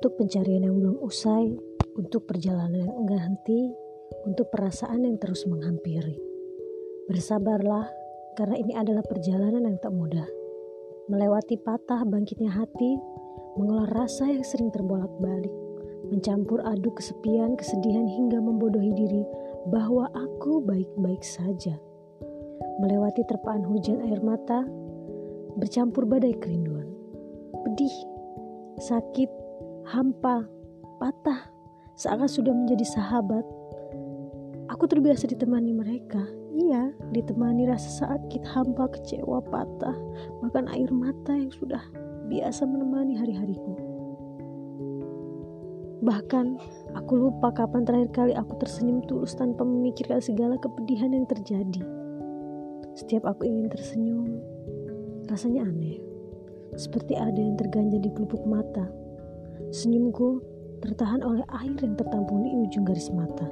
untuk pencarian yang belum usai, untuk perjalanan yang enggak henti, untuk perasaan yang terus menghampiri. Bersabarlah, karena ini adalah perjalanan yang tak mudah. Melewati patah bangkitnya hati, mengolah rasa yang sering terbolak-balik, mencampur aduk kesepian, kesedihan hingga membodohi diri bahwa aku baik-baik saja. Melewati terpaan hujan air mata, bercampur badai kerinduan. Pedih, sakit, hampa, patah, seakan sudah menjadi sahabat. Aku terbiasa ditemani mereka. Iya, ditemani rasa sakit, hampa, kecewa, patah, bahkan air mata yang sudah biasa menemani hari-hariku. Bahkan, aku lupa kapan terakhir kali aku tersenyum tulus tanpa memikirkan segala kepedihan yang terjadi. Setiap aku ingin tersenyum, rasanya aneh. Seperti ada yang terganjal di pelupuk mata. Senyumku tertahan oleh air yang tertampung di ujung garis mata.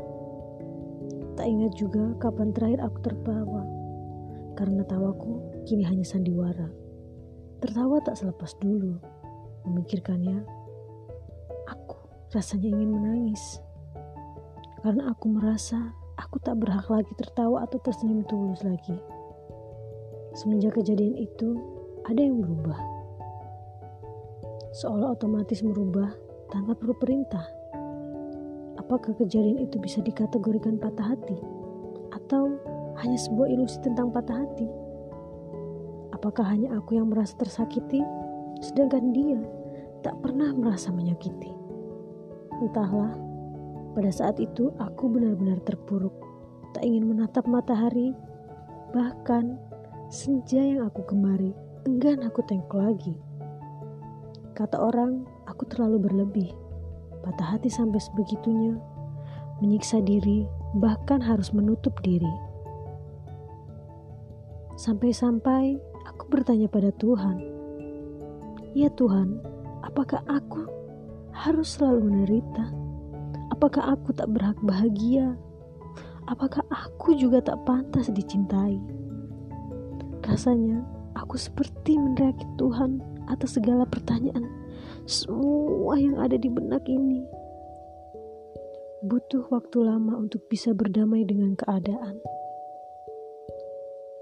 Tak ingat juga kapan terakhir aku tertawa, karena tawaku kini hanya sandiwara. Tertawa tak selepas dulu, memikirkannya, aku rasanya ingin menangis. Karena aku merasa aku tak berhak lagi tertawa atau tersenyum tulus lagi. Semenjak kejadian itu, ada yang berubah. Seolah otomatis merubah tanpa perlu perintah. Apakah kejadian itu bisa dikategorikan patah hati? Atau hanya sebuah ilusi tentang patah hati? Apakah hanya aku yang merasa tersakiti, sedangkan dia tak pernah merasa menyakiti? Entahlah, pada saat itu aku benar-benar terpuruk, tak ingin menatap matahari, bahkan senja yang aku gemari enggan aku tengok lagi. Kata orang, aku terlalu berlebih, patah hati sampai sebegitunya, menyiksa diri, bahkan harus menutup diri. Sampai-sampai aku bertanya pada Tuhan, "Ya Tuhan, apakah aku harus selalu menderita? Apakah aku tak berhak bahagia? Apakah aku juga tak pantas dicintai?" Rasanya aku seperti meneriaki Tuhan atas segala pertanyaan semua yang ada di benak ini. Butuh waktu lama untuk bisa berdamai dengan keadaan.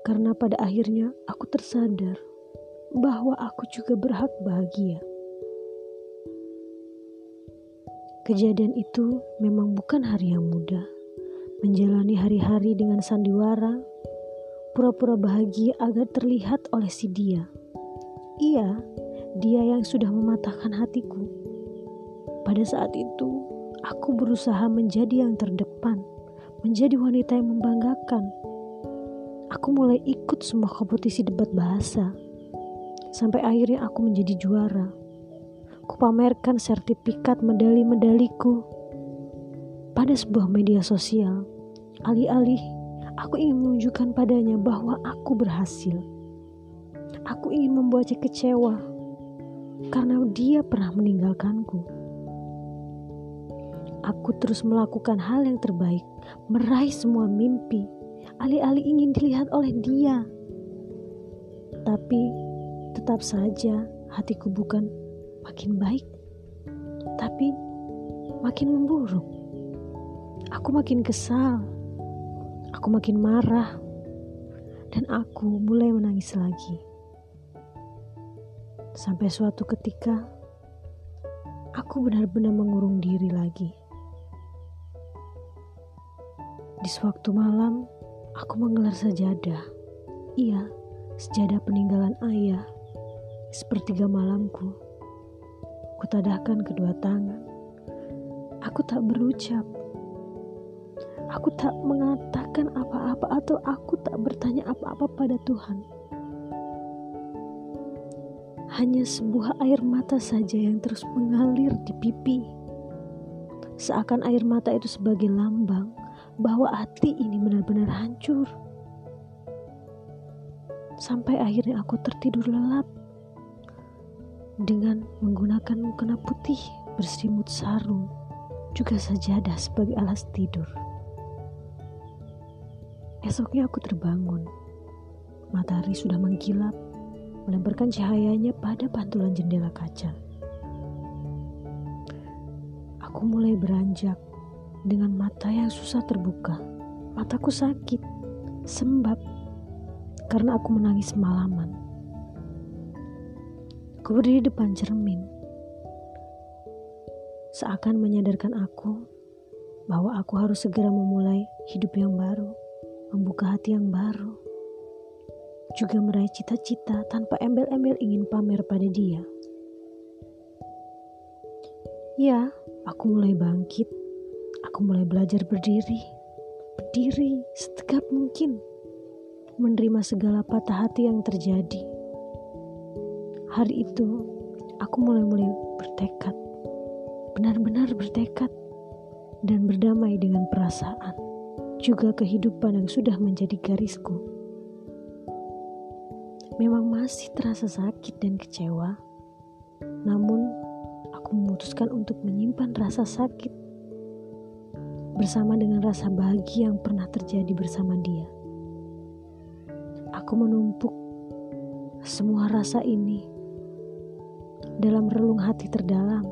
Karena pada akhirnya aku tersadar bahwa aku juga berhak bahagia. Kejadian itu memang bukan hari yang mudah. Menjalani hari-hari dengan sandiwara, pura-pura bahagia agar terlihat oleh si dia. Iya, dia yang sudah mematahkan hatiku. Pada saat itu, aku berusaha menjadi yang terdepan, menjadi wanita yang membanggakan. Aku mulai ikut semua kompetisi debat bahasa, sampai akhirnya aku menjadi juara. Kupamerkan sertifikat medali-medaliku pada sebuah media sosial. Alih-alih aku ingin menunjukkan padanya bahwa aku berhasil. Aku ingin membuatnya kecewa karena dia pernah meninggalkanku. Aku terus melakukan hal yang terbaik, meraih semua mimpi, alih-alih ingin dilihat oleh dia. Tapi tetap saja hatiku bukan makin baik, tapi makin memburuk. Aku makin kesal, aku makin marah, dan aku mulai menangis lagi. Sampai suatu ketika, aku benar-benar mengurung diri lagi. Di sewaktu malam, aku menggelar sajadah. Iya, sejadah peninggalan ayah. Sepertiga malamku, kutadahkan kedua tangan. Aku tak berucap. Aku tak mengatakan apa-apa atau aku tak bertanya apa-apa pada Tuhan hanya sebuah air mata saja yang terus mengalir di pipi. Seakan air mata itu sebagai lambang bahwa hati ini benar-benar hancur. Sampai akhirnya aku tertidur lelap dengan menggunakan mukena putih berselimut sarung juga sajadah sebagai alas tidur. Esoknya aku terbangun. Matahari sudah mengkilap melemparkan cahayanya pada pantulan jendela kaca. Aku mulai beranjak dengan mata yang susah terbuka. Mataku sakit, sembab, karena aku menangis semalaman. Aku berdiri depan cermin, seakan menyadarkan aku bahwa aku harus segera memulai hidup yang baru, membuka hati yang baru, juga meraih cita-cita tanpa embel-embel ingin pamer pada dia. Ya, aku mulai bangkit. Aku mulai belajar berdiri, berdiri setegap mungkin, menerima segala patah hati yang terjadi. Hari itu, aku mulai-mulai bertekad, benar-benar bertekad dan berdamai dengan perasaan, juga kehidupan yang sudah menjadi garisku. Memang masih terasa sakit dan kecewa, namun aku memutuskan untuk menyimpan rasa sakit bersama dengan rasa bahagia yang pernah terjadi bersama dia. Aku menumpuk semua rasa ini dalam relung hati terdalam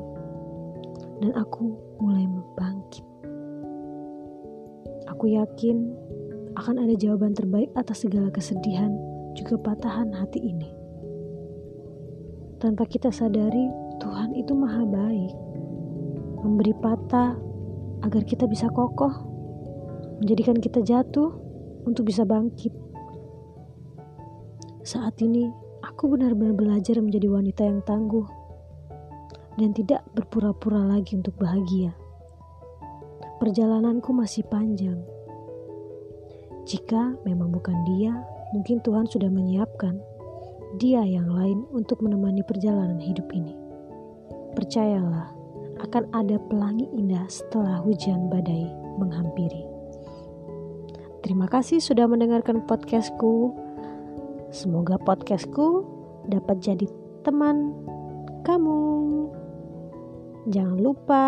dan aku mulai bangkit. Aku yakin akan ada jawaban terbaik atas segala kesedihan juga patahan hati ini. Tanpa kita sadari, Tuhan itu maha baik. Memberi patah agar kita bisa kokoh, menjadikan kita jatuh untuk bisa bangkit. Saat ini, aku benar-benar belajar menjadi wanita yang tangguh dan tidak berpura-pura lagi untuk bahagia. Perjalananku masih panjang. Jika memang bukan dia, mungkin Tuhan sudah menyiapkan dia yang lain untuk menemani perjalanan hidup ini. Percayalah, akan ada pelangi indah setelah hujan badai menghampiri. Terima kasih sudah mendengarkan podcastku. Semoga podcastku dapat jadi teman kamu. Jangan lupa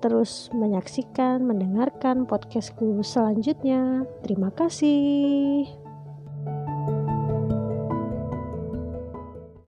terus menyaksikan, mendengarkan podcastku selanjutnya. Terima kasih.